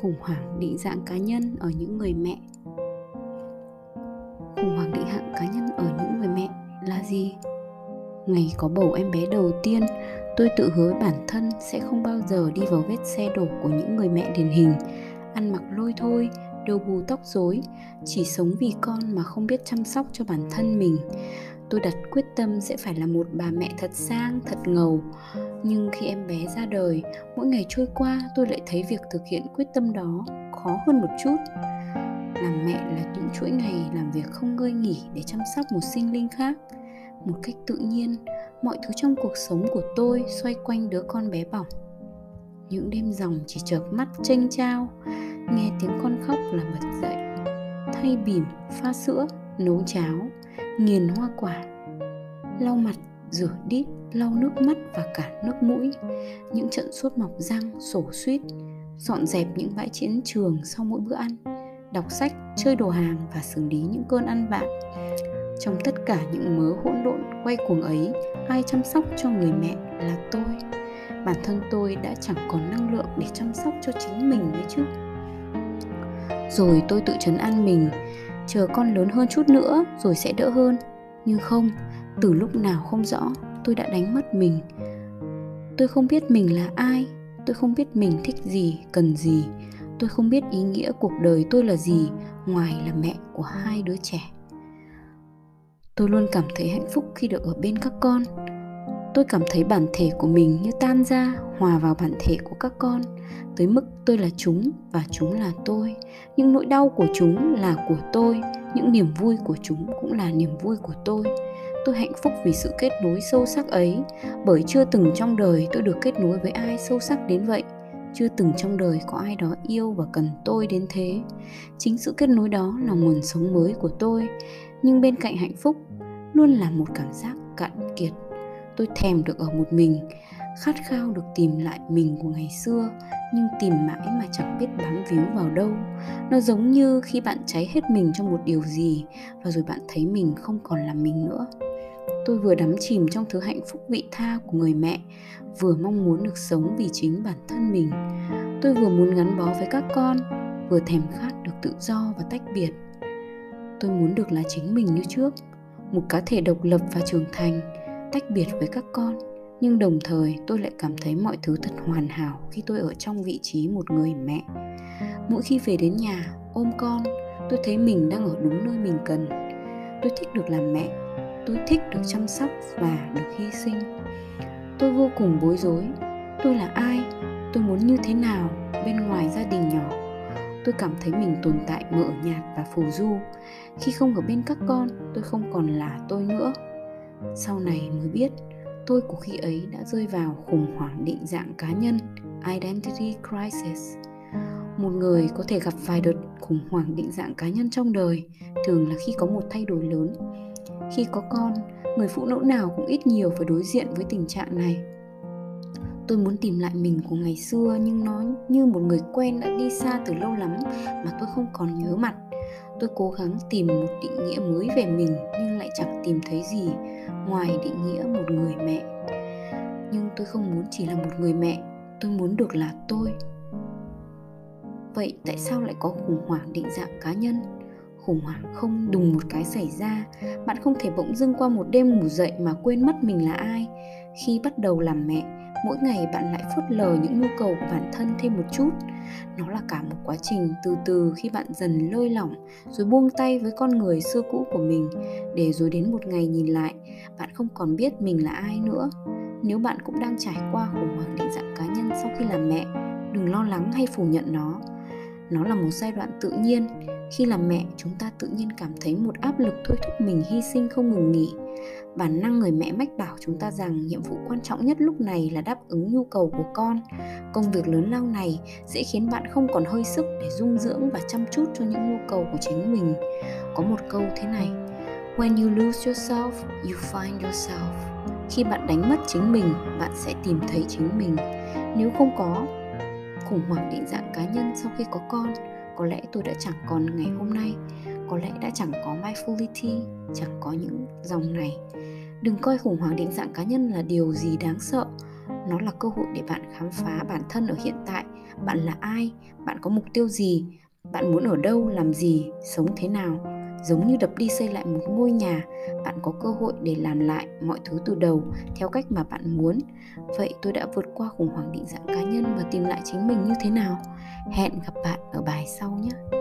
khủng hoảng định dạng cá nhân ở những người mẹ. Khủng hoảng định hạng cá nhân ở những người mẹ là gì? Ngày có bầu em bé đầu tiên, tôi tự hứa bản thân sẽ không bao giờ đi vào vết xe đổ của những người mẹ điển hình. Ăn mặc lôi thôi, đầu bù tóc rối, chỉ sống vì con mà không biết chăm sóc cho bản thân mình tôi đặt quyết tâm sẽ phải là một bà mẹ thật sang, thật ngầu. Nhưng khi em bé ra đời, mỗi ngày trôi qua tôi lại thấy việc thực hiện quyết tâm đó khó hơn một chút. Làm mẹ là những chuỗi ngày làm việc không ngơi nghỉ để chăm sóc một sinh linh khác. Một cách tự nhiên, mọi thứ trong cuộc sống của tôi xoay quanh đứa con bé bỏng. Những đêm dòng chỉ chợp mắt tranh trao nghe tiếng con khóc là bật dậy, thay bỉm, pha sữa, nấu cháo, nghiền hoa quả lau mặt, rửa đít, lau nước mắt và cả nước mũi. Những trận suốt mọc răng, sổ suýt, dọn dẹp những bãi chiến trường sau mỗi bữa ăn, đọc sách, chơi đồ hàng và xử lý những cơn ăn vạ. Trong tất cả những mớ hỗn độn quay cuồng ấy, ai chăm sóc cho người mẹ là tôi. Bản thân tôi đã chẳng còn năng lượng để chăm sóc cho chính mình nữa chứ. Rồi tôi tự chấn an mình, chờ con lớn hơn chút nữa rồi sẽ đỡ hơn. Nhưng không từ lúc nào không rõ, tôi đã đánh mất mình. Tôi không biết mình là ai, tôi không biết mình thích gì, cần gì. Tôi không biết ý nghĩa cuộc đời tôi là gì, ngoài là mẹ của hai đứa trẻ. Tôi luôn cảm thấy hạnh phúc khi được ở bên các con. Tôi cảm thấy bản thể của mình như tan ra, hòa vào bản thể của các con, tới mức tôi là chúng và chúng là tôi. Những nỗi đau của chúng là của tôi, những niềm vui của chúng cũng là niềm vui của tôi tôi hạnh phúc vì sự kết nối sâu sắc ấy. Bởi chưa từng trong đời tôi được kết nối với ai sâu sắc đến vậy. Chưa từng trong đời có ai đó yêu và cần tôi đến thế. Chính sự kết nối đó là nguồn sống mới của tôi. Nhưng bên cạnh hạnh phúc luôn là một cảm giác cạn kiệt. Tôi thèm được ở một mình, khát khao được tìm lại mình của ngày xưa, nhưng tìm mãi mà chẳng biết bám víu vào đâu. Nó giống như khi bạn cháy hết mình trong một điều gì, và rồi bạn thấy mình không còn là mình nữa tôi vừa đắm chìm trong thứ hạnh phúc vị tha của người mẹ, vừa mong muốn được sống vì chính bản thân mình. Tôi vừa muốn gắn bó với các con, vừa thèm khát được tự do và tách biệt. Tôi muốn được là chính mình như trước, một cá thể độc lập và trưởng thành, tách biệt với các con. Nhưng đồng thời, tôi lại cảm thấy mọi thứ thật hoàn hảo khi tôi ở trong vị trí một người mẹ. Mỗi khi về đến nhà, ôm con, tôi thấy mình đang ở đúng nơi mình cần. Tôi thích được làm mẹ tôi thích được chăm sóc và được hy sinh. Tôi vô cùng bối rối. Tôi là ai? Tôi muốn như thế nào bên ngoài gia đình nhỏ? Tôi cảm thấy mình tồn tại mờ nhạt và phù du. Khi không ở bên các con, tôi không còn là tôi nữa. Sau này mới biết, tôi của khi ấy đã rơi vào khủng hoảng định dạng cá nhân, identity crisis. Một người có thể gặp vài đợt khủng hoảng định dạng cá nhân trong đời, thường là khi có một thay đổi lớn khi có con, người phụ nữ nào cũng ít nhiều phải đối diện với tình trạng này. Tôi muốn tìm lại mình của ngày xưa, nhưng nó như một người quen đã đi xa từ lâu lắm mà tôi không còn nhớ mặt. Tôi cố gắng tìm một định nghĩa mới về mình, nhưng lại chẳng tìm thấy gì ngoài định nghĩa một người mẹ. Nhưng tôi không muốn chỉ là một người mẹ, tôi muốn được là tôi. Vậy tại sao lại có khủng hoảng định dạng cá nhân? Khủng hoảng không đùng một cái xảy ra. Bạn không thể bỗng dưng qua một đêm ngủ dậy mà quên mất mình là ai. Khi bắt đầu làm mẹ, mỗi ngày bạn lại phớt lờ những nhu cầu của bản thân thêm một chút. Nó là cả một quá trình từ từ khi bạn dần lơi lỏng rồi buông tay với con người xưa cũ của mình. Để rồi đến một ngày nhìn lại, bạn không còn biết mình là ai nữa. Nếu bạn cũng đang trải qua khủng hoảng định dạng cá nhân sau khi làm mẹ, đừng lo lắng hay phủ nhận nó. Nó là một giai đoạn tự nhiên khi làm mẹ, chúng ta tự nhiên cảm thấy một áp lực thôi thúc mình hy sinh không ngừng nghỉ. Bản năng người mẹ mách bảo chúng ta rằng nhiệm vụ quan trọng nhất lúc này là đáp ứng nhu cầu của con. Công việc lớn lao này sẽ khiến bạn không còn hơi sức để dung dưỡng và chăm chút cho những nhu cầu của chính mình. Có một câu thế này, when you lose yourself, you find yourself. Khi bạn đánh mất chính mình, bạn sẽ tìm thấy chính mình. Nếu không có, khủng hoảng định dạng cá nhân sau khi có con có lẽ tôi đã chẳng còn ngày hôm nay, có lẽ đã chẳng có mindfulity chẳng có những dòng này. Đừng coi khủng hoảng định dạng cá nhân là điều gì đáng sợ. Nó là cơ hội để bạn khám phá bản thân ở hiện tại. Bạn là ai? Bạn có mục tiêu gì? Bạn muốn ở đâu? Làm gì? Sống thế nào? Giống như đập đi xây lại một ngôi nhà, bạn có cơ hội để làm lại mọi thứ từ đầu, theo cách mà bạn muốn. Vậy tôi đã vượt qua khủng hoảng định dạng cá nhân và tìm lại chính mình như thế nào? Hẹn gặp bạn ở bài sau nhé!